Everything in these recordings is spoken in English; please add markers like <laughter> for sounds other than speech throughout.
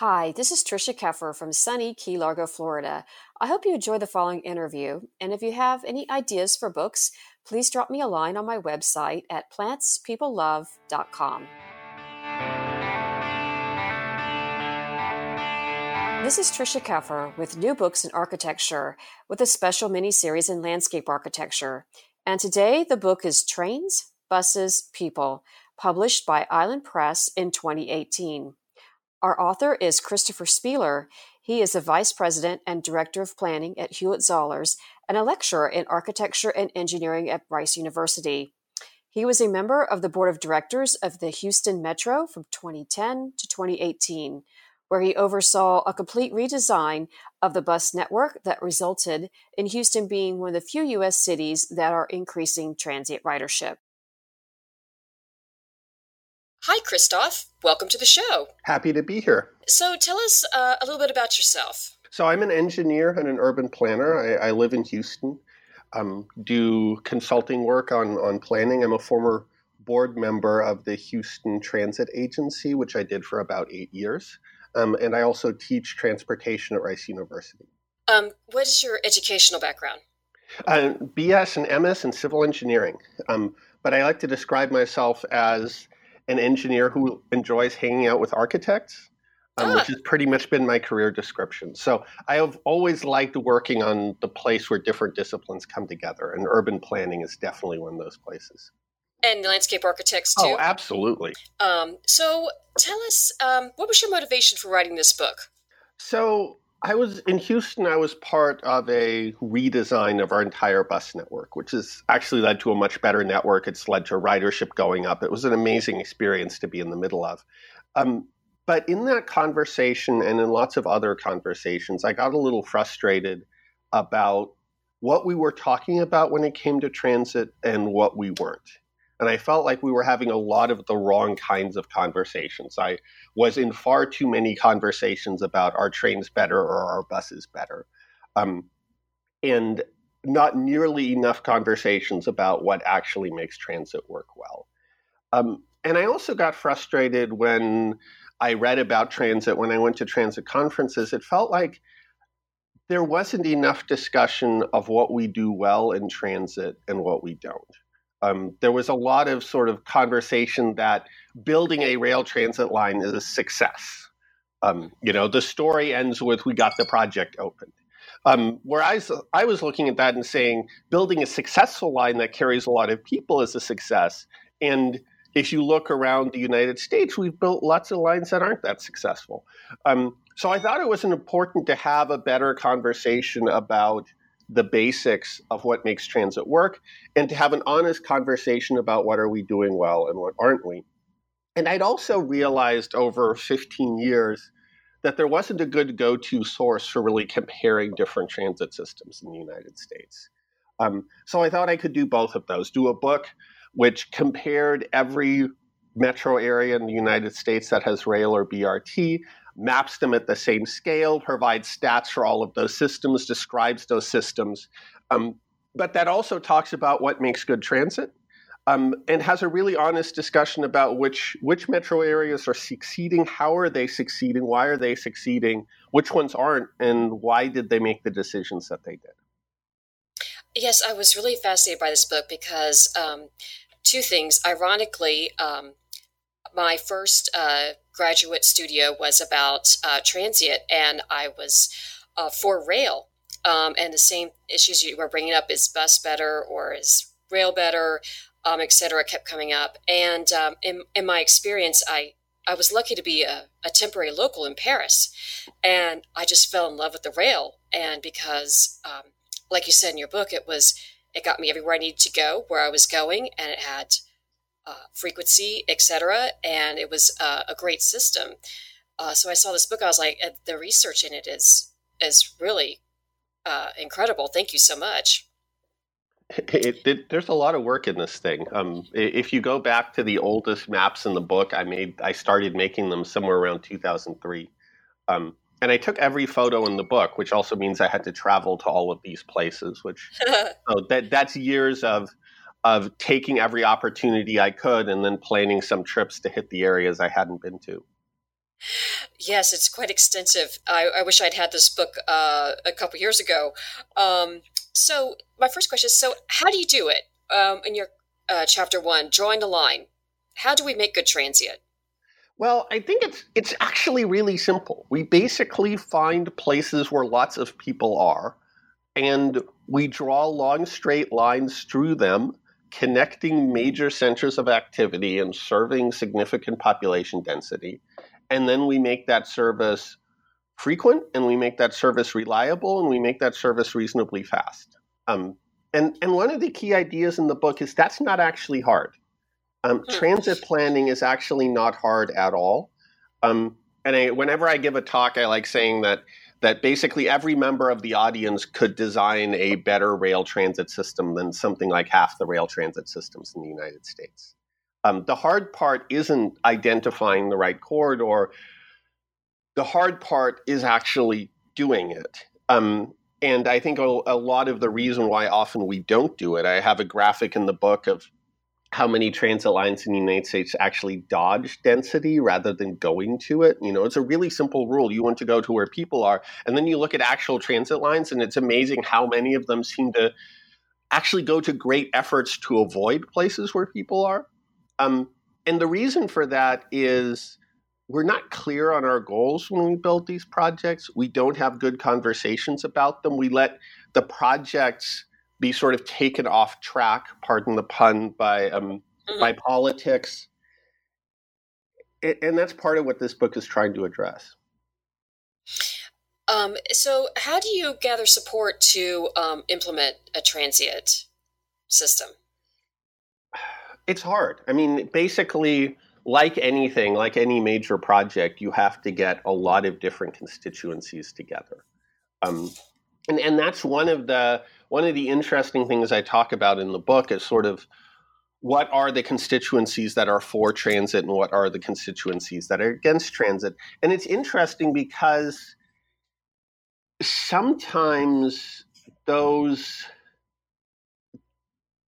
Hi, this is Trisha Keffer from sunny Key Largo, Florida. I hope you enjoy the following interview, and if you have any ideas for books, please drop me a line on my website at plantspeoplelove.com. This is Trisha Keffer with New Books in Architecture with a special mini series in landscape architecture. And today the book is Trains, Buses, People, published by Island Press in 2018. Our author is Christopher Spieler. He is the Vice President and Director of Planning at Huitt Zollars and a lecturer in Architecture and Engineering at Rice University. He was a member of the Board of Directors of the Houston Metro from 2010 to 2018, where he oversaw a complete redesign of the bus network that resulted in Houston being one of the few U.S. cities that are increasing transit ridership. Hi, Christoph. Welcome to the show. Happy to be here. So, tell us uh, a little bit about yourself. So, I'm an engineer and an urban planner. I, I live in Houston, um, do consulting work on, on planning. I'm a former board member of the Houston Transit Agency, which I did for about eight years. Um, and I also teach transportation at Rice University. Um, what is your educational background? Uh, BS and MS in civil engineering. Um, but I like to describe myself as an engineer who enjoys hanging out with architects, um, ah. which has pretty much been my career description. So I have always liked working on the place where different disciplines come together, and urban planning is definitely one of those places. And landscape architects too. Oh, absolutely. Um, so tell us, um, what was your motivation for writing this book? So I was in Houston. I was part of a redesign of our entire bus network, which has actually led to a much better network. It's led to ridership going up. It was an amazing experience to be in the middle of. Um, but in that conversation and in lots of other conversations, I got a little frustrated about what we were talking about when it came to transit and what we weren't. And I felt like we were having a lot of the wrong kinds of conversations. I was in far too many conversations about our trains better or our buses better. Um, and not nearly enough conversations about what actually makes transit work well. Um, and I also got frustrated when I read about transit, when I went to transit conferences. It felt like there wasn't enough discussion of what we do well in transit and what we don't. Um, there was a lot of sort of conversation that building a rail transit line is a success. Um, you know, the story ends with we got the project opened. Um, whereas I was looking at that and saying building a successful line that carries a lot of people is a success. And if you look around the United States, we've built lots of lines that aren't that successful. Um, so I thought it was important to have a better conversation about the basics of what makes transit work and to have an honest conversation about what are we doing well and what aren't we. And I'd also realized over 15 years that there wasn't a good go to source for really comparing different transit systems in the United States. Um, so I thought I could do both of those do a book which compared every metro area in the United States that has rail or BRT maps them at the same scale, provides stats for all of those systems, describes those systems. Um, but that also talks about what makes good transit um, and has a really honest discussion about which which metro areas are succeeding, how are they succeeding, why are they succeeding, which ones aren't, and why did they make the decisions that they did. Yes, I was really fascinated by this book because um, two things. Ironically, um, my first uh, graduate studio was about uh, transient, and I was uh, for rail. Um, and the same issues you were bringing up is bus better or is rail better, um, et cetera, kept coming up. And um, in, in my experience, I I was lucky to be a, a, temporary local in Paris, and I just fell in love with the rail. And because, um, like you said in your book, it was it got me everywhere I needed to go, where I was going, and it had uh, frequency, etc. And it was uh, a great system. Uh, so I saw this book. I was like, the research in it is is really uh, incredible. Thank you so much. It, it, there's a lot of work in this thing. Um, if you go back to the oldest maps in the book, I made I started making them somewhere around 2003, um, and I took every photo in the book, which also means I had to travel to all of these places. Which <laughs> so that that's years of of taking every opportunity I could, and then planning some trips to hit the areas I hadn't been to. Yes, it's quite extensive. I, I wish I'd had this book uh, a couple years ago. Um, so, my first question is: So, how do you do it um, in your uh, chapter one, drawing the line? How do we make good transient? Well, I think it's it's actually really simple. We basically find places where lots of people are, and we draw long straight lines through them, connecting major centers of activity and serving significant population density and then we make that service frequent and we make that service reliable and we make that service reasonably fast. Um, and, and one of the key ideas in the book is that's not actually hard. Um, hmm. transit planning is actually not hard at all. Um, and I, whenever I give a talk, I like saying that that basically every member of the audience could design a better rail transit system than something like half the rail transit systems in the United States. Um, the hard part isn't identifying the right corridor. The hard part is actually doing it. Um, and I think a, a, lot of the reason why often we don't do it, I have a graphic in the book of how many transit lines in the United States actually dodge density rather than going to it. You know, it's a really simple rule. You want to go to where people are. And then you look at actual transit lines, and it's amazing how many of them seem to actually go to great efforts to avoid places where people are. Um, and the reason for that is we're not clear on our goals when we build these projects. We don't have good conversations about them. We let the projects be sort of taken off track, pardon the pun, by um, mm-hmm. by politics. And that's part of what this book is trying to address. Um, so, how do you gather support to um, implement a transient system? It's hard. I mean, basically, like anything, like any major project, you have to get a lot of different constituencies together. Um, and, and that's one of the one of the interesting things I talk about in the book is sort of what are the constituencies that are for transit and what are the constituencies that are against transit. And it's interesting because sometimes those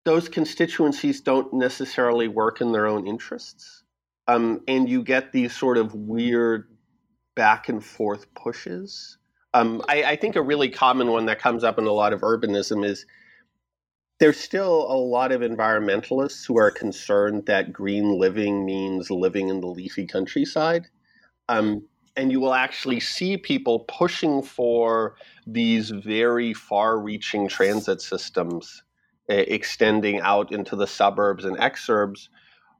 those constituencies don't necessarily work in their own interests. Um, and you get these sort of weird back and forth pushes. Um, I, I, think a really common one that comes up in a lot of urbanism is there's still a lot of environmentalists who are concerned that green living means living in the leafy countryside. Um, and you will actually see people pushing for these very far reaching transit systems extending out into the suburbs and exurbs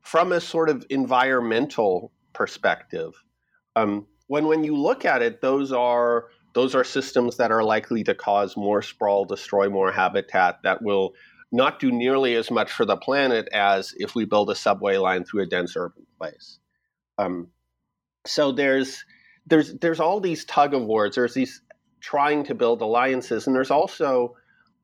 from a sort of environmental perspective. Um, when when you look at it, those are those are systems that are likely to cause more sprawl, destroy more habitat, that will not do nearly as much for the planet as if we build a subway line through a dense urban place. Um, so there's there's there's all these tug of wars. There's these trying to build alliances, and there's also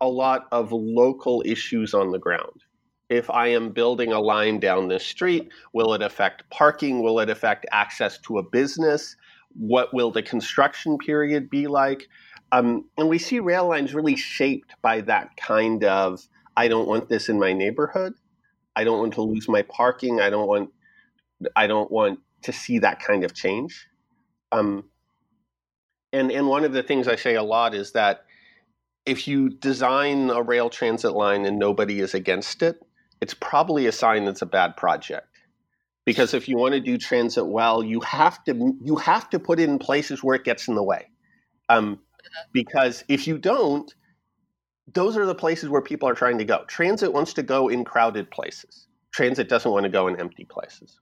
a lot of local issues on the ground. If I am building a line down this street, will it affect parking? Will it affect access to a business? What will the construction period be like? Um, and we see rail lines really shaped by that kind of I don't want this in my neighborhood. I don't want to lose my parking. I don't want I don't want to see that kind of change. Um, and and one of the things I say a lot is that if you design a rail transit line and nobody is against it, it's probably a sign it's a bad project. Because if you want to do transit well, you have to you have to put it in places where it gets in the way. Um, because if you don't, those are the places where people are trying to go. Transit wants to go in crowded places. Transit doesn't want to go in empty places.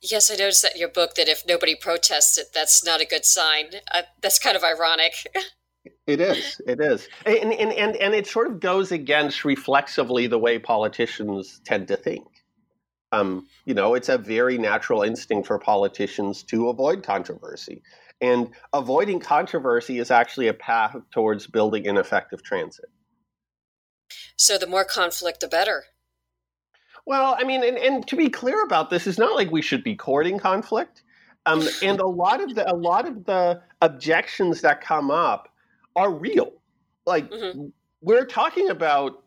Yes, I noticed that in your book that if nobody protests it, that's not a good sign. Uh, that's kind of ironic. <laughs> It is. It is. And, and, and, and it sort of goes against reflexively the way politicians tend to think. Um, you know, it's a very natural instinct for politicians to avoid controversy. And avoiding controversy is actually a path towards building an effective transit. So the more conflict, the better. Well, I mean, and, and to be clear about this, it's not like we should be courting conflict. Um, and a lot of the a lot of the objections that come up are real. Like mm-hmm. we're talking about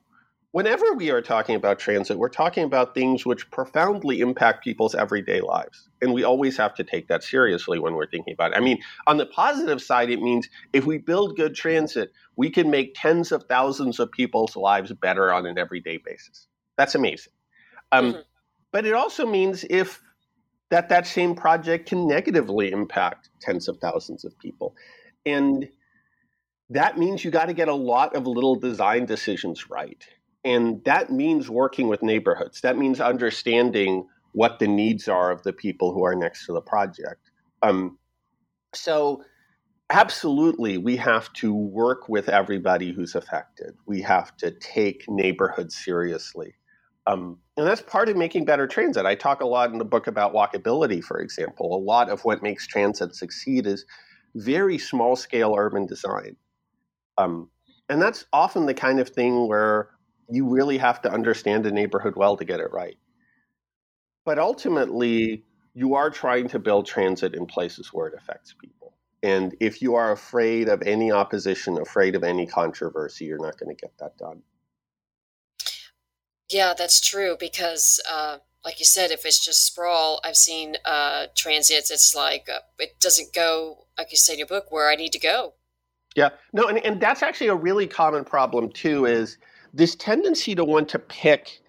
whenever we are talking about transit, we're talking about things which profoundly impact people's everyday lives. And we always have to take that seriously when we're thinking about it. I mean, on the positive side, it means if we build good transit, we can make tens of thousands of people's lives better on an everyday basis. That's amazing. Um, mm-hmm. But it also means if that that same project can negatively impact tens of thousands of people. And that means you got to get a lot of little design decisions right. And that means working with neighborhoods. That means understanding what the needs are of the people who are next to the project. Um, so, absolutely, we have to work with everybody who's affected. We have to take neighborhoods seriously. Um, and that's part of making better transit. I talk a lot in the book about walkability, for example. A lot of what makes transit succeed is very small scale urban design. Um, and that's often the kind of thing where you really have to understand a neighborhood well to get it right. But ultimately, you are trying to build transit in places where it affects people. And if you are afraid of any opposition, afraid of any controversy, you're not going to get that done. Yeah, that's true because, uh, like you said, if it's just sprawl, I've seen uh, transits. It's like uh, it doesn't go, like you say in your book, where I need to go. Yeah, no, and, and that's actually a really common problem too. Is this tendency to want to pick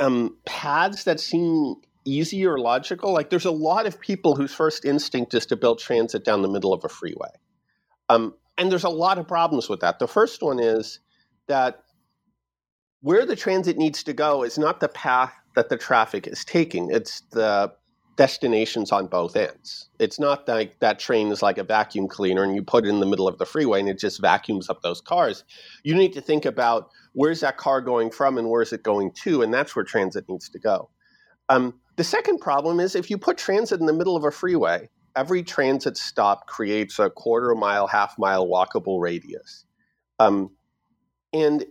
um, paths that seem easy or logical. Like there's a lot of people whose first instinct is to build transit down the middle of a freeway. Um, and there's a lot of problems with that. The first one is that where the transit needs to go is not the path that the traffic is taking, it's the destinations on both ends. It's not like that train is like a vacuum cleaner and you put it in the middle of the freeway and it just vacuums up those cars. You need to think about where's that car going from and where's it going to, and that's where transit needs to go. Um, the second problem is if you put transit in the middle of a freeway, every transit stop creates a quarter mile, half mile walkable radius. Um, and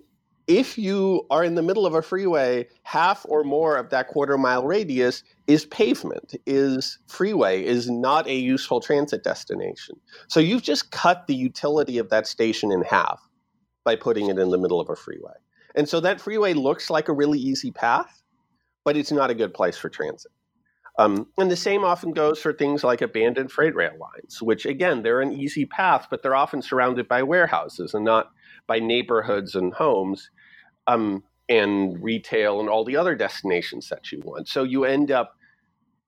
if you are in the middle of a freeway, half or more of that quarter mile radius is pavement, is freeway, is not a useful transit destination. So you've just cut the utility of that station in half by putting it in the middle of a freeway. And so that freeway looks like a really easy path, but it's not a good place for transit. Um, and the same often goes for things like abandoned freight rail lines, which again, they're an easy path, but they're often surrounded by warehouses and not by neighborhoods and homes um, and retail and all the other destinations that you want. So you end up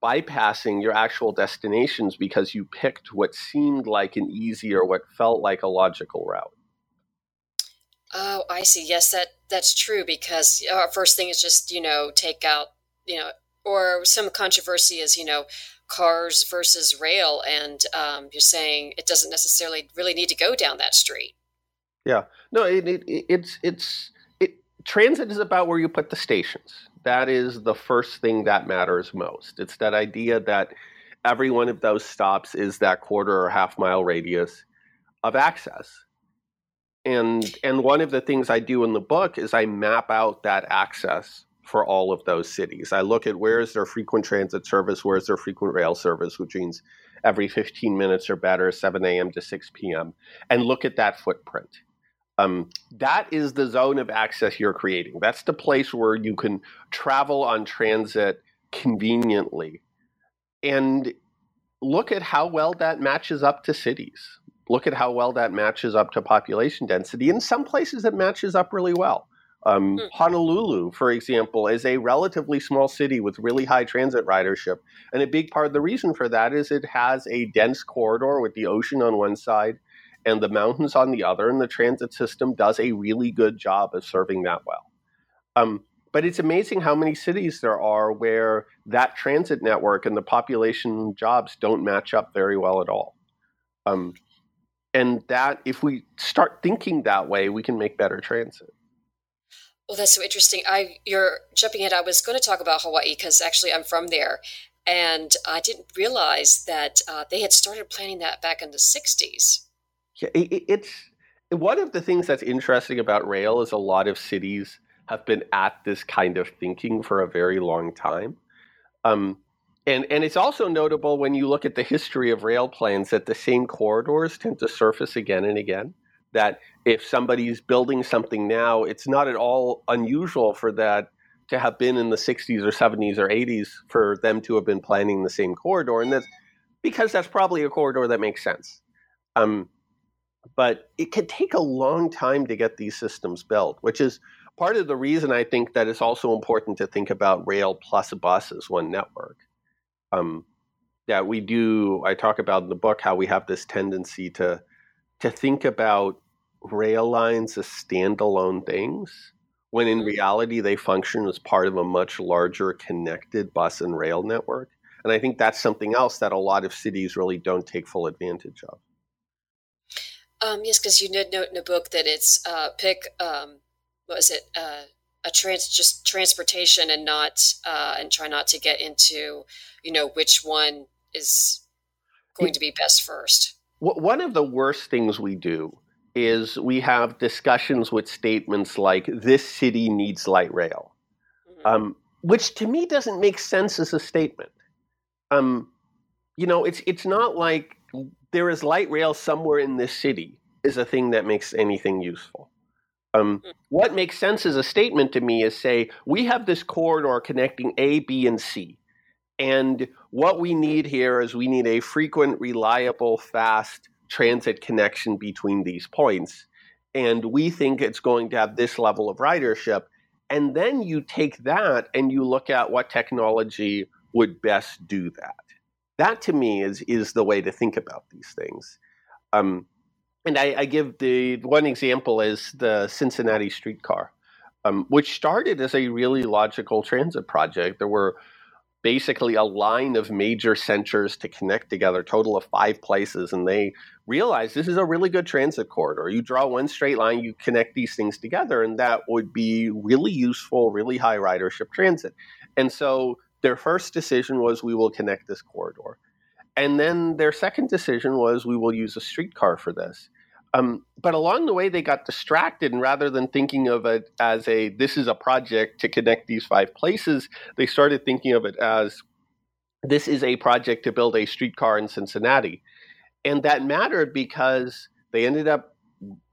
bypassing your actual destinations because you picked what seemed like an easy or what felt like a logical route. Oh, I see. Yes, that that's true because our first thing is just you know take out you know or some controversy is you know cars versus rail, and um, you're saying it doesn't necessarily really need to go down that street. Yeah, no, it, it, it's it's it. transit is about where you put the stations. That is the first thing that matters most. It's that idea that every one of those stops is that quarter or half mile radius of access. And and one of the things I do in the book is I map out that access for all of those cities. I look at where is their frequent transit service, where is their frequent rail service, which means every 15 minutes or better, 7 a.m. to 6 p.m., and look at that footprint um, that is the zone of access you're creating. That's the place where you can travel on transit conveniently. And look at how well that matches up to cities. Look at how well that matches up to population density. In some places, it matches up really well. Um, mm. Honolulu, for example, is a relatively small city with really high transit ridership. And a big part of the reason for that is it has a dense corridor with the ocean on one side and the mountains on the other, and the transit system does a really good job of serving that well. Um, but it's amazing how many cities there are where that transit network and the population jobs don't match up very well at all. Um, and that, if we start thinking that way, we can make better transit. Well, that's so interesting. I you're jumping in. I was going to talk about Hawaii because actually I'm from there, And I didn't realize that uh, they had started planning that back in the 60s. Yeah, it, it's one of the things that's interesting about rail is a lot of cities have been at this kind of thinking for a very long time. Um, and, and it's also notable when you look at the history of rail plans that the same corridors tend to surface again and again. That if somebody's building something now, it's not at all unusual for that to have been in the 60s or 70s or 80s for them to have been planning the same corridor. And that's because that's probably a corridor that makes sense. Um, but it can take a long time to get these systems built, which is part of the reason I think that it's also important to think about rail plus bus as one network. Um, that we do, I talk about in the book how we have this tendency to to think about rail lines as standalone things, when in mm-hmm. reality they function as part of a much larger connected bus and rail network. And I think that's something else that a lot of cities really don't take full advantage of. Um, yes, because you did note in the book that it's uh, pick um, what was it uh, a trans just transportation and not uh, and try not to get into you know which one is going to be best first. One of the worst things we do is we have discussions with statements like "this city needs light rail," mm-hmm. um, which to me doesn't make sense as a statement. Um, you know, it's it's not like there is light rail somewhere in this city is a thing that makes anything useful. Um, hmm. what makes sense as a statement to me is say, we have this corridor connecting A, B, and C. And what we need here is we need a frequent, reliable, fast transit connection between these points. And we think it's going to have this level of ridership. And then you take that and you look at what technology would best do that. That to me is, is the way to think about these things. Um, and I, I, give the one example is the Cincinnati streetcar, um, which started as a really logical transit project. There were basically a line of major centers to connect together, total of five places, and they realized this is a really good transit corridor. You draw one straight line, you connect these things together, and that would be really useful, really high ridership transit. And so their first decision was we will connect this corridor. And then their second decision was we will use a streetcar for this. Um, but along the way, they got distracted, and rather than thinking of it as a this is a project to connect these five places, they started thinking of it as this is a project to build a streetcar in Cincinnati. And that mattered because they ended up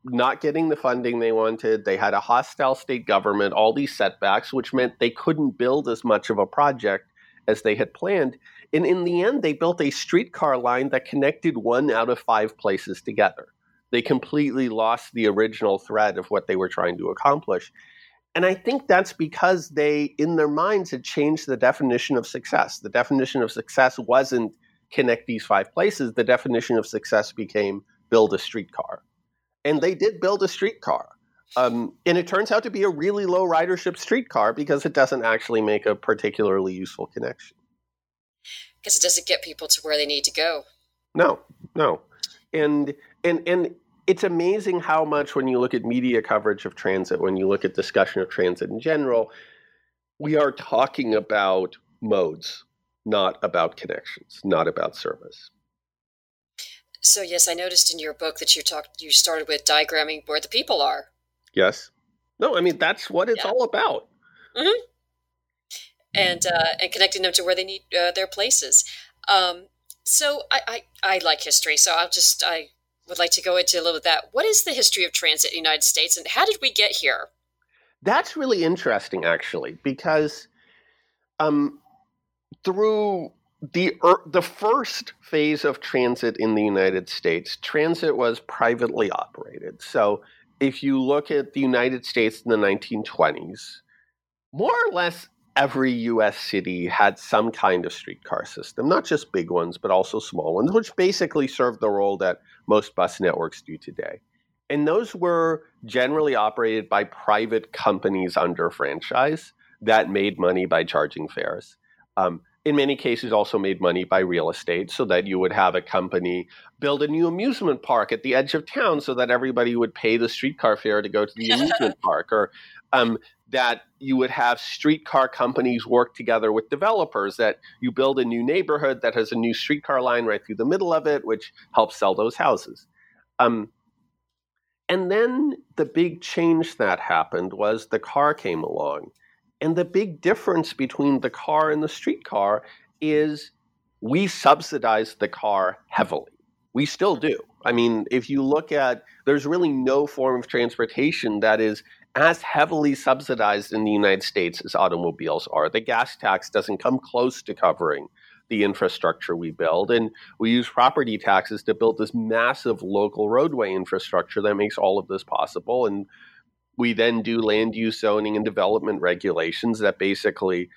not getting the funding they wanted. They had a hostile state government, all these setbacks, which meant they couldn't build as much of a project as they had planned. And in the end, they built a streetcar line that connected one out of five places together. They completely lost the original thread of what they were trying to accomplish. And I think that's because they, in their minds, had changed the definition of success. The definition of success wasn't connect these five places, the definition of success became build a streetcar. And they did build a streetcar. Um, and it turns out to be a really low ridership streetcar because it doesn't actually make a particularly useful connection. Because it doesn't get people to where they need to go. No, no. And and and it's amazing how much when you look at media coverage of transit, when you look at discussion of transit in general, we are talking about modes, not about connections, not about service. So yes, I noticed in your book that you talked you started with diagramming where the people are. Yes. No, I mean that's what it's yeah. all about. Mm-hmm. And uh, and connecting them to where they need uh, their places. Um, so I, I I like history, so I'll just I would like to go into a little bit of that. What is the history of transit in the United States, and how did we get here? That's really interesting, actually, because um, through the er, the first phase of transit in the United States, transit was privately operated. So, if you look at the United States in the 1920s, more or less every US city had some kind of streetcar system, not just big ones, but also small ones, which basically served the role that most bus networks do today. And those were generally operated by private companies under franchise that made money by charging fares. Um, in many cases also made money by real estate so that you would have a company build a new amusement park at the edge of town so that everybody would pay the streetcar fare to go to the amusement <laughs> park or um, that you would have streetcar companies work together with developers that you build a new neighborhood that has a new streetcar line right through the middle of it which helps sell those houses. Um, and then the big change that happened was the car came along. And the big difference between the car and the streetcar is we subsidize the car heavily. We still do. I mean if you look at there's really no form of transportation that is as heavily subsidized in the United States as automobiles are. The gas tax doesn't come close to covering the infrastructure we build. And we use property taxes to build this massive local roadway infrastructure that makes all of this possible. And we then do land use zoning and development regulations that basically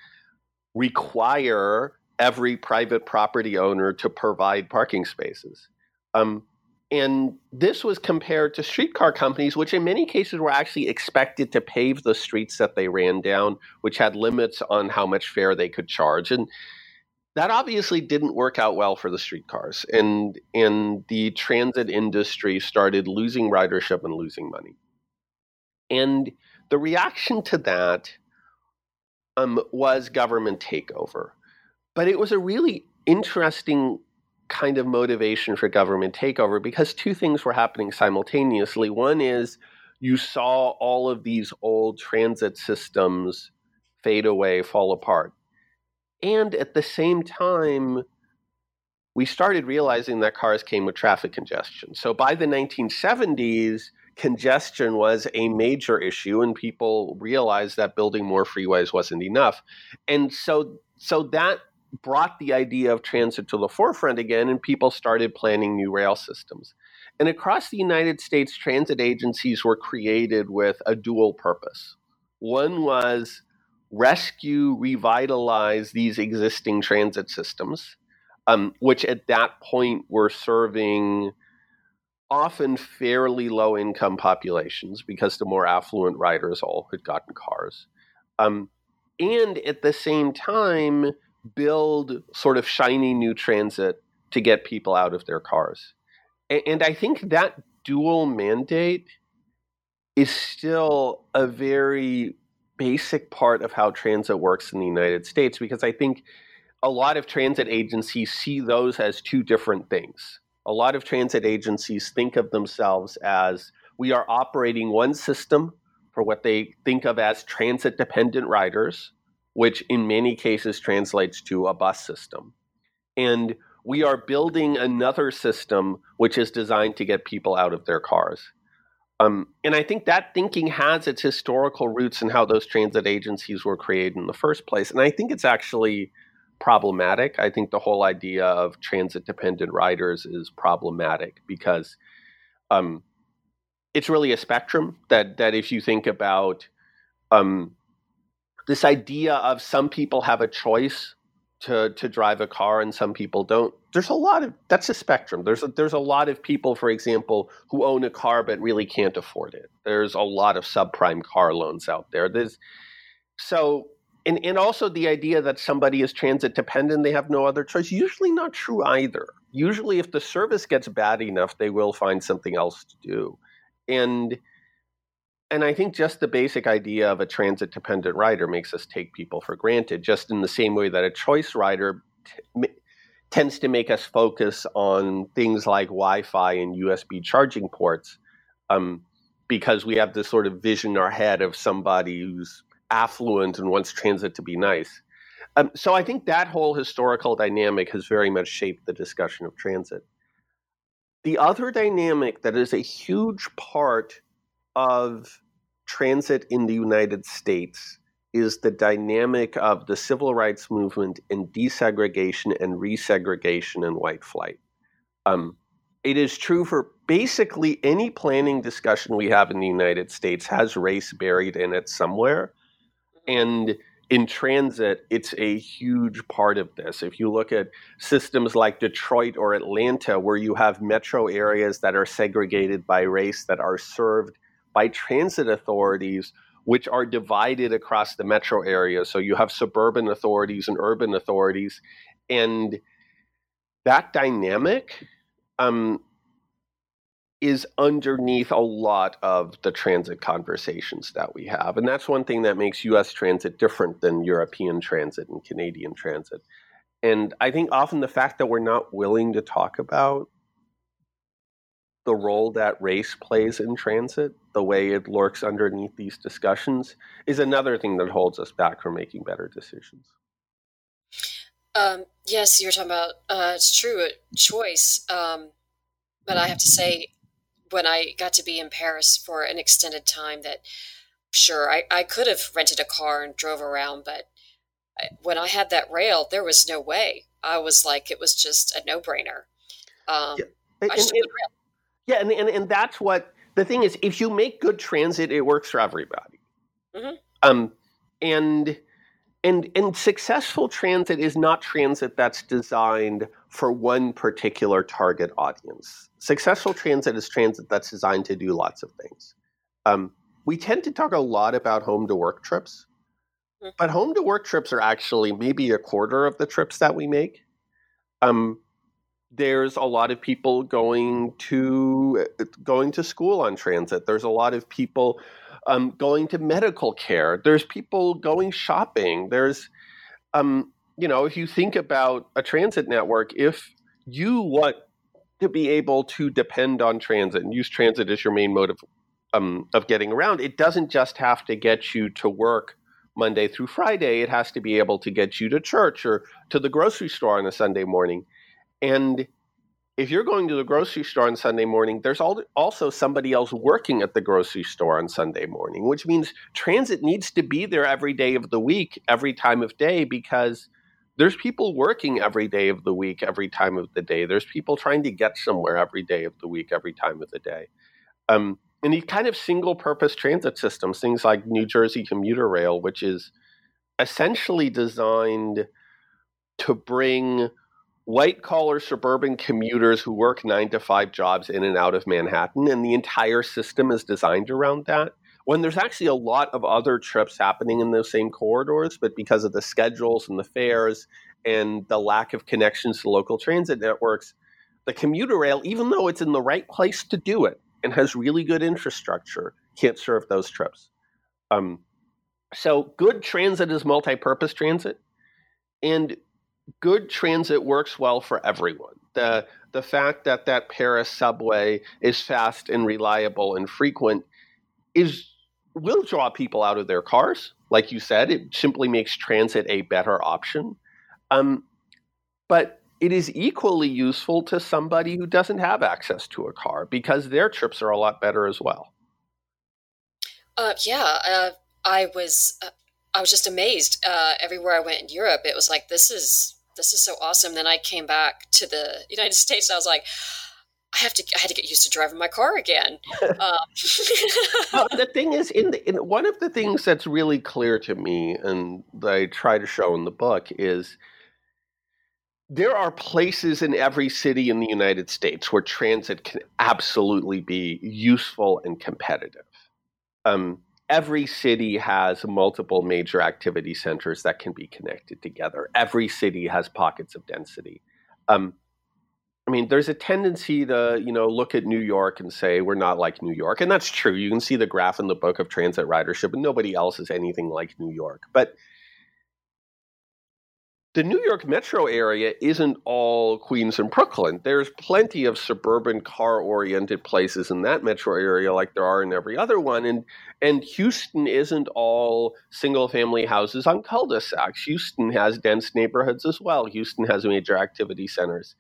require every private property owner to provide parking spaces. Um, and this was compared to streetcar companies, which in many cases were actually expected to pave the streets that they ran down, which had limits on how much fare they could charge. And that obviously didn't work out well for the streetcars. And, and the transit industry started losing ridership and losing money. And the reaction to that um, was government takeover. But it was a really interesting kind of motivation for government takeover because two things were happening simultaneously. One is you saw all of these old transit systems fade away, fall apart. And at the same time, we started realizing that cars came with traffic congestion. So by the 1970s, congestion was a major issue, and people realized that building more freeways wasn't enough. And so, so that brought the idea of transit to the forefront again, and people started planning new rail systems. And across the United States, transit agencies were created with a dual purpose. One was rescue, revitalize these existing transit systems, um, which at that point were serving often fairly low income populations because the more affluent riders all had gotten cars. Um, and at the same time, build sort of shiny new transit to get people out of their cars. And I think that dual mandate is still a very basic part of how transit works in the United States because I think a lot of transit agencies see those as two different things. A lot of transit agencies think of themselves as we are operating one system for what they think of as transit dependent riders which in many cases translates to a bus system. And we are building another system which is designed to get people out of their cars. Um, and I think that thinking has its historical roots in how those transit agencies were created in the first place. And I think it's actually problematic. I think the whole idea of transit dependent riders is problematic because um, it's really a spectrum that, that if you think about um, this idea of some people have a choice to to drive a car and some people don't. There's a lot of that's a spectrum. There's a, there's a lot of people for example who own a car but really can't afford it. There's a lot of subprime car loans out there. There's so and, and also the idea that somebody is transit dependent they have no other choice usually not true either. Usually if the service gets bad enough they will find something else to do. And and I think just the basic idea of a transit dependent rider makes us take people for granted, just in the same way that a choice rider tends to make us focus on things like Wi Fi and USB charging ports, um, because we have this sort of vision in our head of somebody who's affluent and wants transit to be nice. Um, so I think that whole historical dynamic has very much shaped the discussion of transit. The other dynamic that is a huge part of transit in the United States is the dynamic of the civil rights movement and desegregation and resegregation and white flight. Um, it is true for basically any planning discussion we have in the United States has race buried in it somewhere. And in transit, it's a huge part of this. If you look at systems like Detroit or Atlanta, where you have metro areas that are segregated by race that are served by transit authorities which are divided across the metro area. So you have suburban authorities and urban authorities. And that dynamic um, is underneath a lot of the transit conversations that we have. And that's one thing that makes US transit different than European transit and Canadian transit. And I think often the fact that we're not willing to talk about the role that race plays in transit, the way it lurks underneath these discussions, is another thing that holds us back from making better decisions. Um, yes, you're talking about uh, it's true a choice, um, but I have to say, when I got to be in Paris for an extended time, that sure I, I could have rented a car and drove around, but when I had that rail, there was no way. I was like, it was just a no brainer. Um, yeah. And, and, yeah, and, and and that's what the thing is. If you make good transit, it works for everybody. Mm-hmm. Um, and and and successful transit is not transit that's designed for one particular target audience. Successful transit is transit that's designed to do lots of things. Um, we tend to talk a lot about home to work trips, mm-hmm. but home to work trips are actually maybe a quarter of the trips that we make. Um, there's a lot of people going to going to school on transit. There's a lot of people um, going to medical care. There's people going shopping. There's, um, you know, if you think about a transit network, if you want to be able to depend on transit and use transit as your main mode of, um, of getting around, it doesn't just have to get you to work Monday through Friday. It has to be able to get you to church or to the grocery store on a Sunday morning. And if you're going to the grocery store on Sunday morning, there's also somebody else working at the grocery store on Sunday morning, which means transit needs to be there every day of the week, every time of day, because there's people working every day of the week, every time of the day. There's people trying to get somewhere every day of the week, every time of the day. Um, and these kind of single purpose transit systems, things like New Jersey Commuter Rail, which is essentially designed to bring white collar suburban commuters who work nine to five jobs in and out of Manhattan, and the entire system is designed around that. When there's actually a lot of other trips happening in those same corridors, but because of the schedules and the fares and the lack of connections to local transit networks, the commuter rail, even though it's in the right place to do it and has really good infrastructure, can't serve those trips. Um, so, good transit is multi purpose transit. And good transit works well for everyone. The the fact that that Paris subway is fast and reliable and frequent is will draw people out of their cars. Like you said, it simply makes transit a better option. Um, but it is equally useful to somebody who doesn't have access to a car because their trips are a lot better as well. Uh, yeah, uh, I was uh, I was just amazed. Uh, everywhere I went in Europe, it was like this is this is so awesome. Then I came back to the United <laughs> States. and I was like, I have to. I had to get used to driving my car again. <laughs> Um. <laughs> well, the thing is, in, the, in one of the things that's really clear to me, and that I try to show in the book, is there are places in every city in the United States where transit can absolutely be useful and competitive. Um, every city has multiple major activity centers that can be connected together. Every city has pockets of density. Um, I mean, there's a tendency to, you know, look at New York and say we're not like New York, and that's true. You can see the graph in the book of transit ridership, and nobody else is anything like New York. But the New York metro area isn't all Queens and Brooklyn. There's plenty of suburban car oriented places in that metro area like there are in every other one. And and Houston isn't all single family houses on cul-de-sacs. Houston has dense neighborhoods as well. Houston has major activity centers.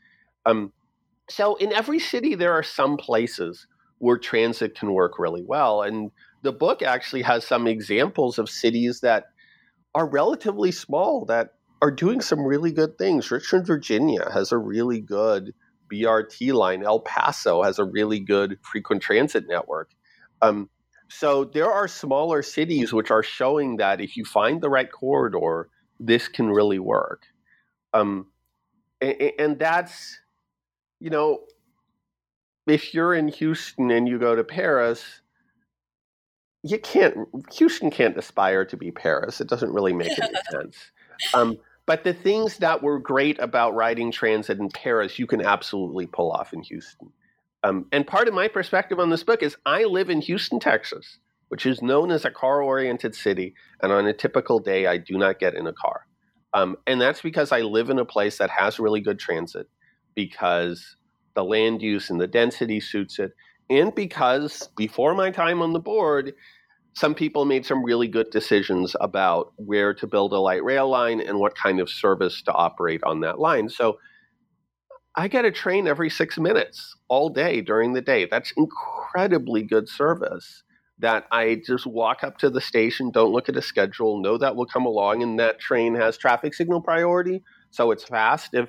Um, so in every city there are some places where transit can work really well. And the book actually has some examples of cities that are relatively small that are doing some really good things. Richmond, Virginia has a really good BRT line. El Paso has a really good frequent transit network. Um, so there are smaller cities which are showing that if you find the right corridor, this can really work. Um, and, and that's, you know, if you're in Houston and you go to Paris, you can't Houston can't aspire to be Paris. It doesn't really make any <laughs> sense. Um, but the things that were great about riding transit in Paris, you can absolutely pull off in Houston. Um, and part of my perspective on this book is I live in Houston, Texas, which is known as a car oriented city. And on a typical day, I do not get in a car. Um, and that's because I live in a place that has really good transit, because the land use and the density suits it, and because before my time on the board, some people made some really good decisions about where to build a light rail line and what kind of service to operate on that line. So I get a train every six minutes all day during the day. That's incredibly good service. That I just walk up to the station, don't look at a schedule, know that will come along, and that train has traffic signal priority, so it's fast. If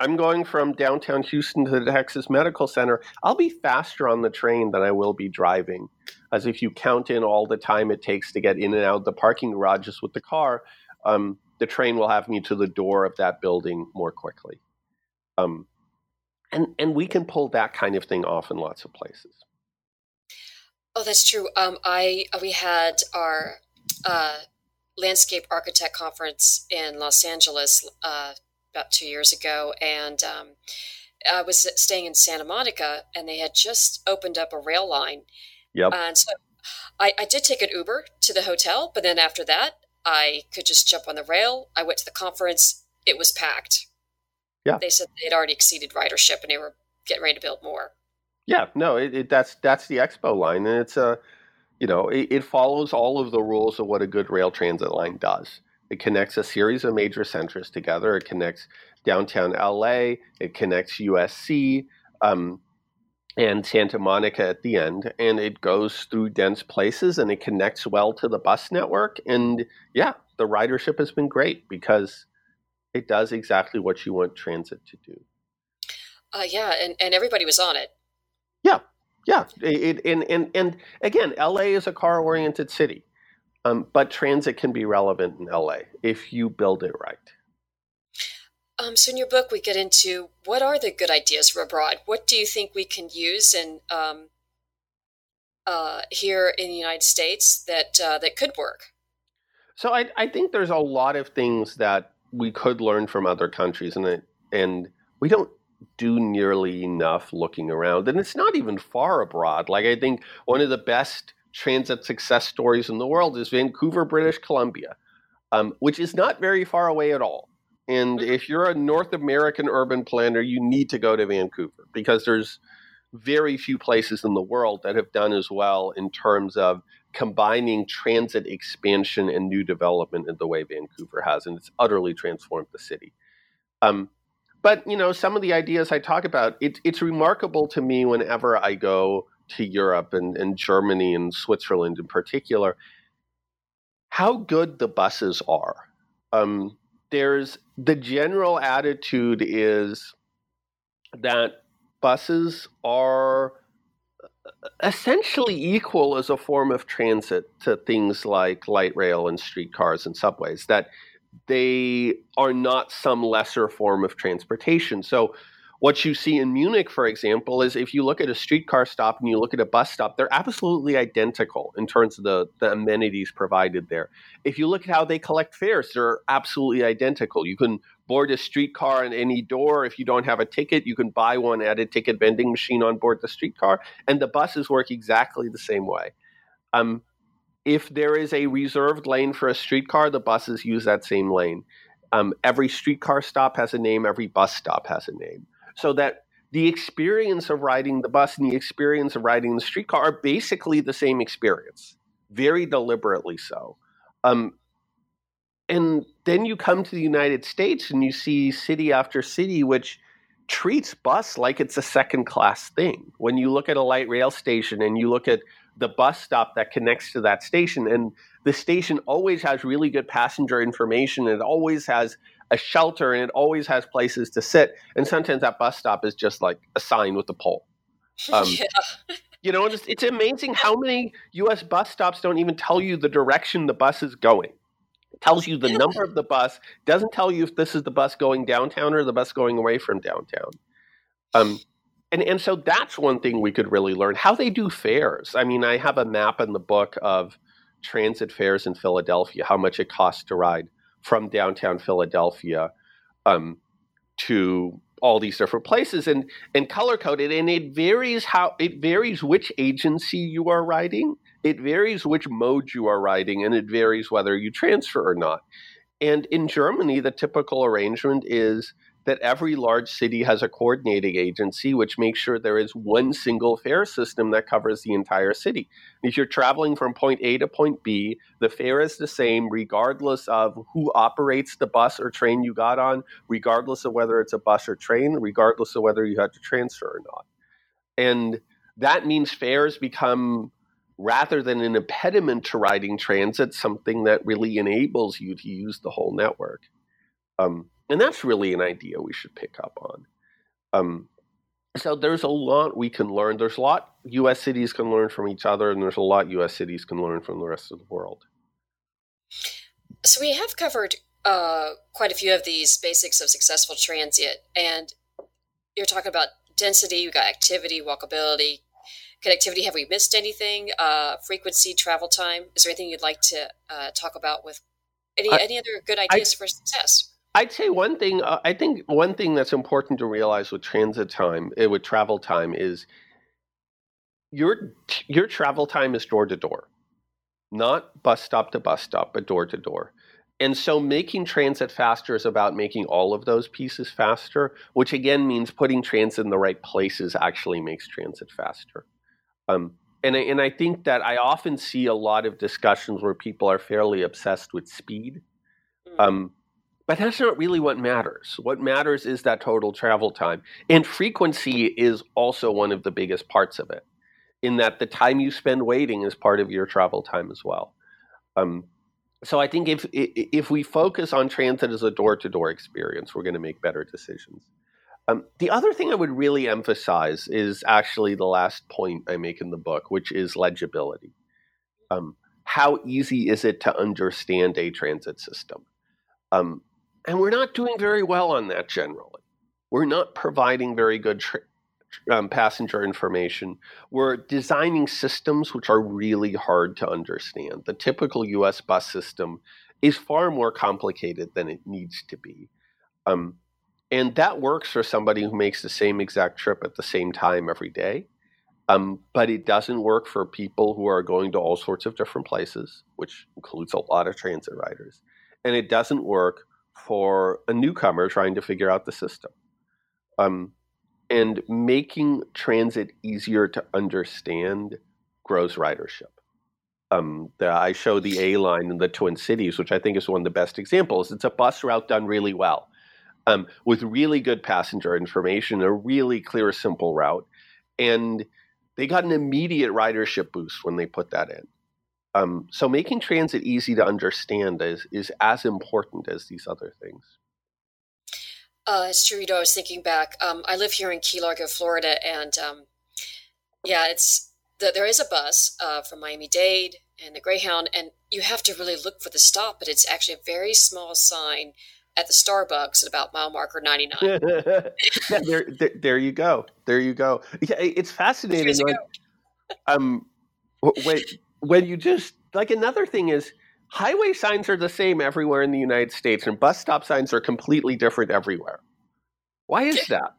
I'm going from downtown Houston to the Texas Medical Center, I'll be faster on the train than I will be driving. As if you count in all the time it takes to get in and out of the parking garages with the car, um, the train will have me to the door of that building more quickly. Um, and and we can pull that kind of thing off in lots of places. Oh, that's true. Um, I we had our uh, landscape architect conference in Los Angeles uh, about two years ago, and um, I was staying in Santa Monica, and they had just opened up a rail line. Yep. And so I, I did take an Uber to the hotel, but then after that, I could just jump on the rail. I went to the conference; it was packed. Yeah. They said they had already exceeded ridership, and they were getting ready to build more. Yeah, no, it, it, that's that's the expo line, and it's a, you know, it, it follows all of the rules of what a good rail transit line does. It connects a series of major centers together. It connects downtown LA. It connects USC um, and Santa Monica at the end. And it goes through dense places and it connects well to the bus network. And yeah, the ridership has been great because it does exactly what you want transit to do. Uh, yeah, and, and everybody was on it. Yeah, yeah. It, it, and, and, and again, LA is a car oriented city. Um, but transit can be relevant in LA if you build it right. Um, so, in your book, we get into what are the good ideas for abroad? What do you think we can use and um, uh, here in the United States that uh, that could work? So, I, I, think there's a lot of things that we could learn from other countries, and it, and we don't do nearly enough looking around. And it's not even far abroad. Like I think one of the best transit success stories in the world is Vancouver, British Columbia, um, which is not very far away at all. And mm-hmm. if you're a North American urban planner, you need to go to Vancouver because there's very few places in the world that have done as well in terms of combining transit expansion and new development in the way Vancouver has, and it's utterly transformed the city. Um, but you know, some of the ideas I talk about, it, it's remarkable to me whenever I go to Europe and, and Germany and Switzerland in particular, how good the buses are. Um, there's the general attitude is that buses are essentially equal as a form of transit to things like light rail and streetcars and subways that they are not some lesser form of transportation so what you see in Munich, for example, is if you look at a streetcar stop and you look at a bus stop, they're absolutely identical in terms of the, the amenities provided there. If you look at how they collect fares, they're absolutely identical. You can board a streetcar in any door. If you don't have a ticket, you can buy one at a ticket vending machine on board the streetcar, and the buses work exactly the same way. Um, if there is a reserved lane for a streetcar, the buses use that same lane. Um, every streetcar stop has a name, every bus stop has a name so that the experience of riding the bus and the experience of riding the streetcar are basically the same experience, very deliberately so. Um, and then you come to the United States and you see city after city which treats bus like it's a second class thing. When you look at a light rail station and you look at the bus stop that connects to that station, and the station always has really good passenger information, it always has a shelter and it always has places to sit. And sometimes that bus stop is just like a sign with a pole. <laughs> Um, yeah. You know, it's, it's amazing how many U.S. bus stops don't even tell you the direction the bus is going. It tells you the number of the bus, doesn't tell you if this is the bus going downtown or the bus going away from downtown. Um, and and so that's one thing we could really learn how they do fares. I mean, I have a map in the book of transit fares in Philadelphia, how much it costs to ride from downtown Philadelphia um, to all these different places and and color coded and it varies how it varies which agency you are riding it varies which mode you are riding and it varies whether you transfer or not. And in germany the typical arrangement is that every large city has a coordinating agency, which makes sure there is one single fare system that covers the entire city. If you're traveling from point A to point B, the fare is the same regardless of who operates the bus or train you got on, regardless of whether it's a bus or train, regardless of whether you had to transfer or not. And that means fares become rather than an impediment to riding transit, something that really enables you to use the whole network. Um, and that's really an idea we should pick up on. Um, so there's a lot we can learn. There's a lot U.S. cities can learn from each other, and there's a lot U.S. cities can learn from the rest of the world. So we have covered uh, quite a few of these basics of successful transit, and you're talking about density. You got activity, walkability, connectivity. Have we missed anything? Uh, frequency, travel time. Is there anything you'd like to uh, talk about with any I, any other good ideas I, for success? I'd say one thing. Uh, I think one thing that's important to realize with transit time, uh, with travel time, is your your travel time is door to door, not bus stop to bus stop, but door to door. And so making transit faster is about making all of those pieces faster, which again means putting transit in the right places actually makes transit faster. Um, and, and I think that I often see a lot of discussions where people are fairly obsessed with speed. Mm. Um, but that's not really what matters. What matters is that total travel time. And frequency is also one of the biggest parts of it, in that the time you spend waiting is part of your travel time as well. Um, so I think if if we focus on transit as a door to door experience, we're going to make better decisions. Um, the other thing I would really emphasize is actually the last point I make in the book, which is legibility. Um, how easy is it to understand a transit system? Um, and we're not doing very well on that generally. We're not providing very good tra- um, passenger information. We're designing systems which are really hard to understand. The typical US bus system is far more complicated than it needs to be. Um, and that works for somebody who makes the same exact trip at the same time every day. Um, but it doesn't work for people who are going to all sorts of different places, which includes a lot of transit riders. And it doesn't work for a newcomer trying to figure out the system. Um, and making transit easier to understand grows ridership. Um, the, I show the A line in the Twin Cities, which I think is one of the best examples. It's a bus route done really well, um, with really good passenger information, a really clear, simple route, and they got an immediate ridership boost when they put that in. Um, so making transit easy to understand is is as important as these other things. Uh, it's true. You know, I was thinking back. Um, I live here in Key Largo, Florida, and um, yeah, it's the, there is a bus uh, from Miami Dade and the Greyhound, and you have to really look for the stop, but it's actually a very small sign at the Starbucks at about mile marker 99. yeah, <laughs> there, there, there, you go. There you go. Yeah, it's fascinating. Like, um, wait, when you just like another thing is highway signs are the same everywhere in the United States, and bus stop signs are completely different everywhere. Why is that?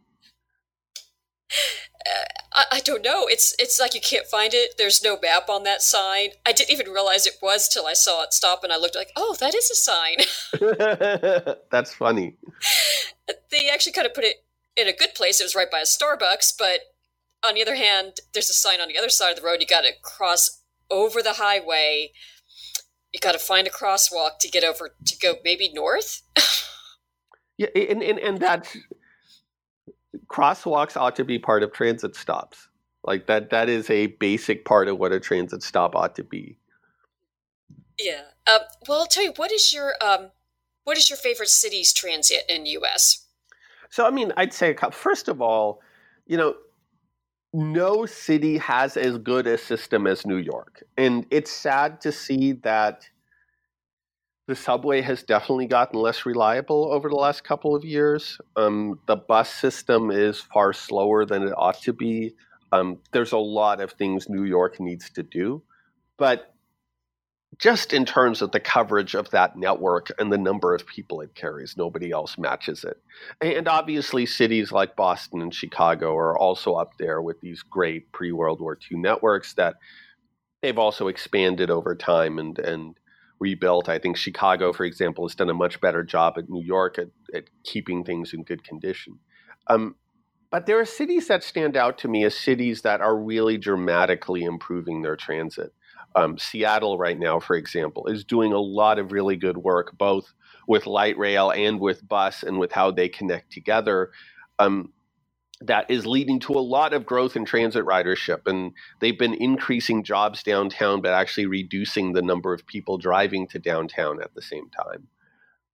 Uh, I, I, don't know. It's it's like you can't find it. There's no map on that sign. I didn't even realize it was till I saw it stop, and I looked like, oh, that is a sign. <laughs> <laughs> That's funny. They actually kind of put it in a good place. It was right by a Starbucks, but on the other hand, there's a sign on the other side of the road. You got to cross over the highway. You got to find a crosswalk to get over to go maybe north. <laughs> yeah, and, and and that's crosswalks ought to be part of transit stops. Like that that is a basic part of what a transit stop ought to be. Yeah. Um, well, I'll tell you what is your um, what is your favorite city's transit in U.S. So, I mean, I'd say first of all, you know, no city has as good a system as New York. And it's sad to see that the subway has definitely gotten less reliable over the last couple of years. Um, the bus system is far slower than it ought to be. Um, there's a lot of things New York needs to do, but just in terms of the coverage of that network and the number of people it carries, nobody else matches it. And obviously, cities like Boston and Chicago are also up there with these great pre World War II networks that they've also expanded over time and, and rebuilt. I think Chicago, for example, has done a much better job at New York at, at keeping things in good condition. Um, but there are cities that stand out to me as cities that are really dramatically improving their transit. Um, Seattle, right now, for example, is doing a lot of really good work, both with light rail and with bus and with how they connect together. Um, that is leading to a lot of growth in transit ridership. And they've been increasing jobs downtown, but actually reducing the number of people driving to downtown at the same time.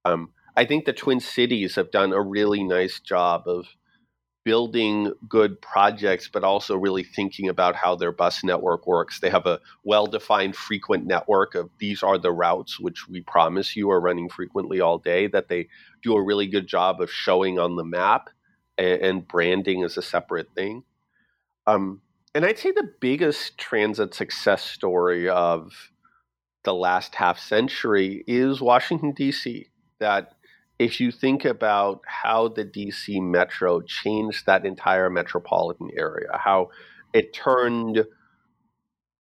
Um, I think the Twin Cities have done a really nice job of building good projects, but also really thinking about how their bus network works. They have a well defined frequent network of these are the routes which we promise you are running frequently all day, that they do a really good job of showing on the map, and, and branding is a separate thing. Um, and I'd say the biggest transit success story of the last half century is Washington, D.C. That if you think about how the DC metro changed that entire metropolitan area, how it turned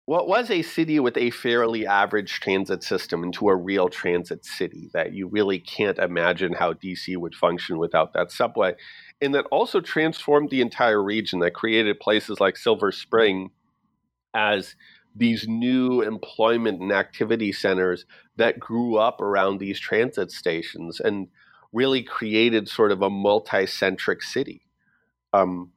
what was a city with a fairly average transit system into a real transit city that you really can't imagine how DC would function without that subway. And that also transformed the entire region, that created places like Silver Spring as these new employment and activity centers that grew up around these transit stations. And really created sort of a multi-centric city. Um,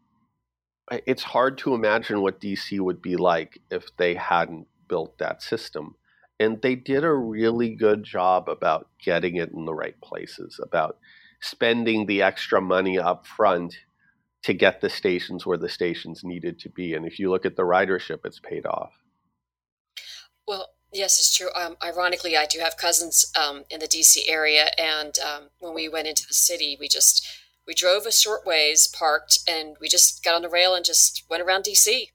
it's hard to imagine what DC would be like if they hadn't built that system. And they did a really good job about getting it in the right places, about spending the extra money up front to get the stations where the stations needed to be. And if you look at the ridership, it's paid off. Yes, it's true. Um, ironically, I do have cousins um, in the DC area, and um, when we went into the city, we just we drove a short ways, parked, and we just got on the rail and just went around DC.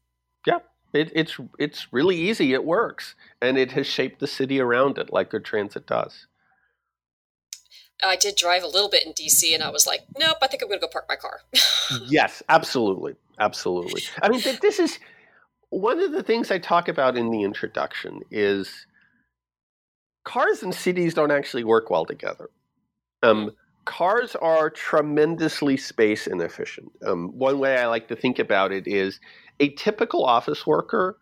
Yeah, it, it's it's really easy. It works, and it has shaped the city around it like good transit does. I did drive a little bit in DC, and I was like, nope, I think I'm going to go park my car. <laughs> yes, absolutely, absolutely. I mean, this is one of the things I talk about in the introduction is cars and cities don't actually work well together. Um, cars are tremendously space inefficient. Um, one way I like to think about it is a typical office worker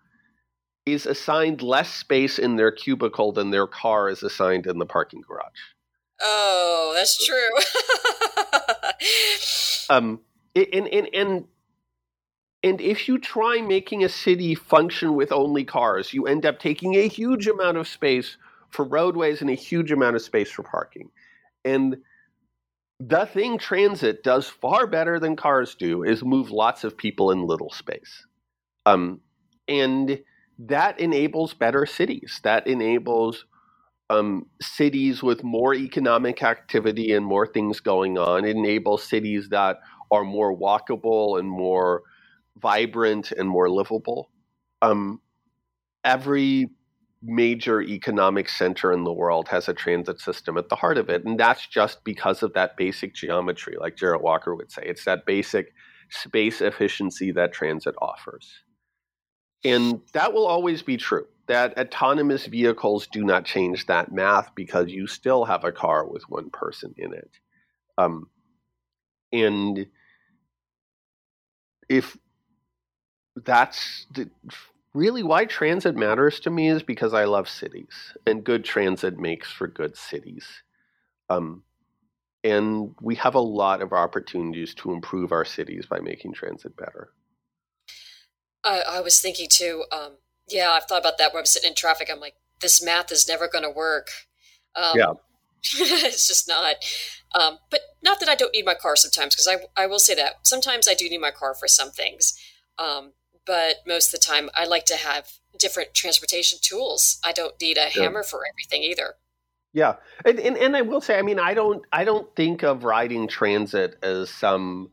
is assigned less space in their cubicle than their car is assigned in the parking garage. Oh, that's true. <laughs> um, and, and, and and if you try making a city function with only cars, you end up taking a huge amount of space for roadways and a huge amount of space for parking. And the thing transit does far better than cars do is move lots of people in little space. Um, and that enables better cities. That enables um, cities with more economic activity and more things going on. It enables cities that are more walkable and more vibrant and more livable. Um, every major economic center in the world has a transit system at the heart of it. And that's just because of that basic geometry, like Jarrett Walker would say. It's that basic space efficiency that transit offers. And that will always be true. That autonomous vehicles do not change that math because you still have a car with one person in it. Um, and if that's the, really why transit matters to me is because I love cities, and good transit makes for good cities. Um, and we have a lot of opportunities to improve our cities by making transit better. I, I was thinking too. Um, yeah, I've thought about that when I'm sitting in traffic. I'm like, this math is never going to work. Um, yeah, <laughs> it's just not. Um, but not that I don't need my car sometimes, because I I will say that sometimes I do need my car for some things. Um, but most of the time I like to have different transportation tools. I don't need a hammer for everything either. Yeah, and, and and I will say, I mean, I don't I don't think of riding transit as some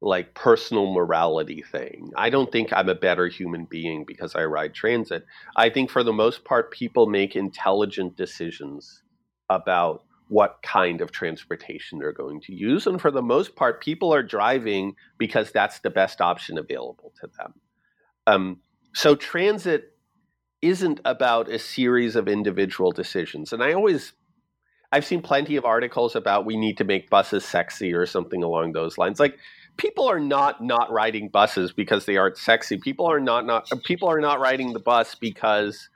like personal morality thing. I don't think I'm a better human being because I ride transit. I think for the most part, people make intelligent decisions about what kind of transportation they're going to use. And for the most part, people are driving because that's the best option available to them. Um, so transit isn't about a series of individual decisions. And I always I've seen plenty of articles about we need to make buses sexy or something along those lines. Like people are not not riding buses because they aren't sexy. People are not not people are not riding the bus because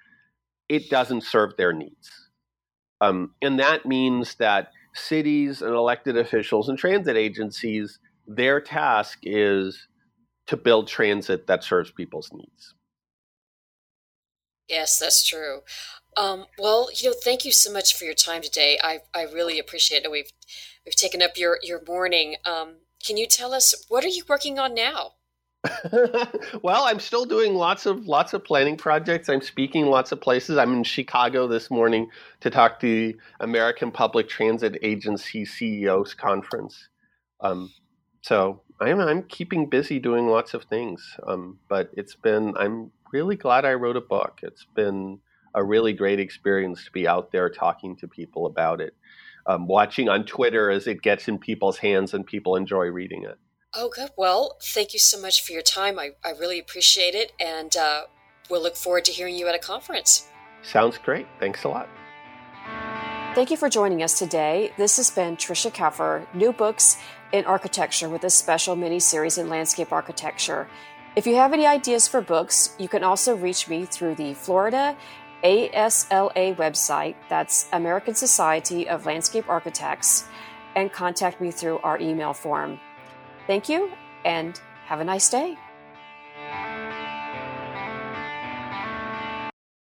it doesn't serve their needs. Um, and that means that cities and elected officials and transit agencies, their task is to build transit that serves people's needs. Yes, that's true. Um, well, you know, thank you so much for your time today. I, I really appreciate it. We've we've taken up your your morning. Um, can you tell us what are you working on now? <laughs> well, I'm still doing lots of lots of planning projects. I'm speaking lots of places. I'm in Chicago this morning to talk to the American Public Transit Agency CEOs conference. Um, so I'm I'm keeping busy doing lots of things. Um, but it's been I'm really glad I wrote a book. It's been a really great experience to be out there talking to people about it um, watching on Twitter as it gets in people's hands and people enjoy reading it. Oh, good. Well, thank you so much for your time. I, I really appreciate it. And uh, we'll look forward to hearing you at a conference. Sounds great. Thanks a lot. Thank you for joining us today. This has been Trisha Keffer, New Books in Architecture with a special mini series in landscape architecture. If you have any ideas for books, you can also reach me through the Florida ASLA website, that's American Society of Landscape Architects, and contact me through our email form. Thank you and have a nice day.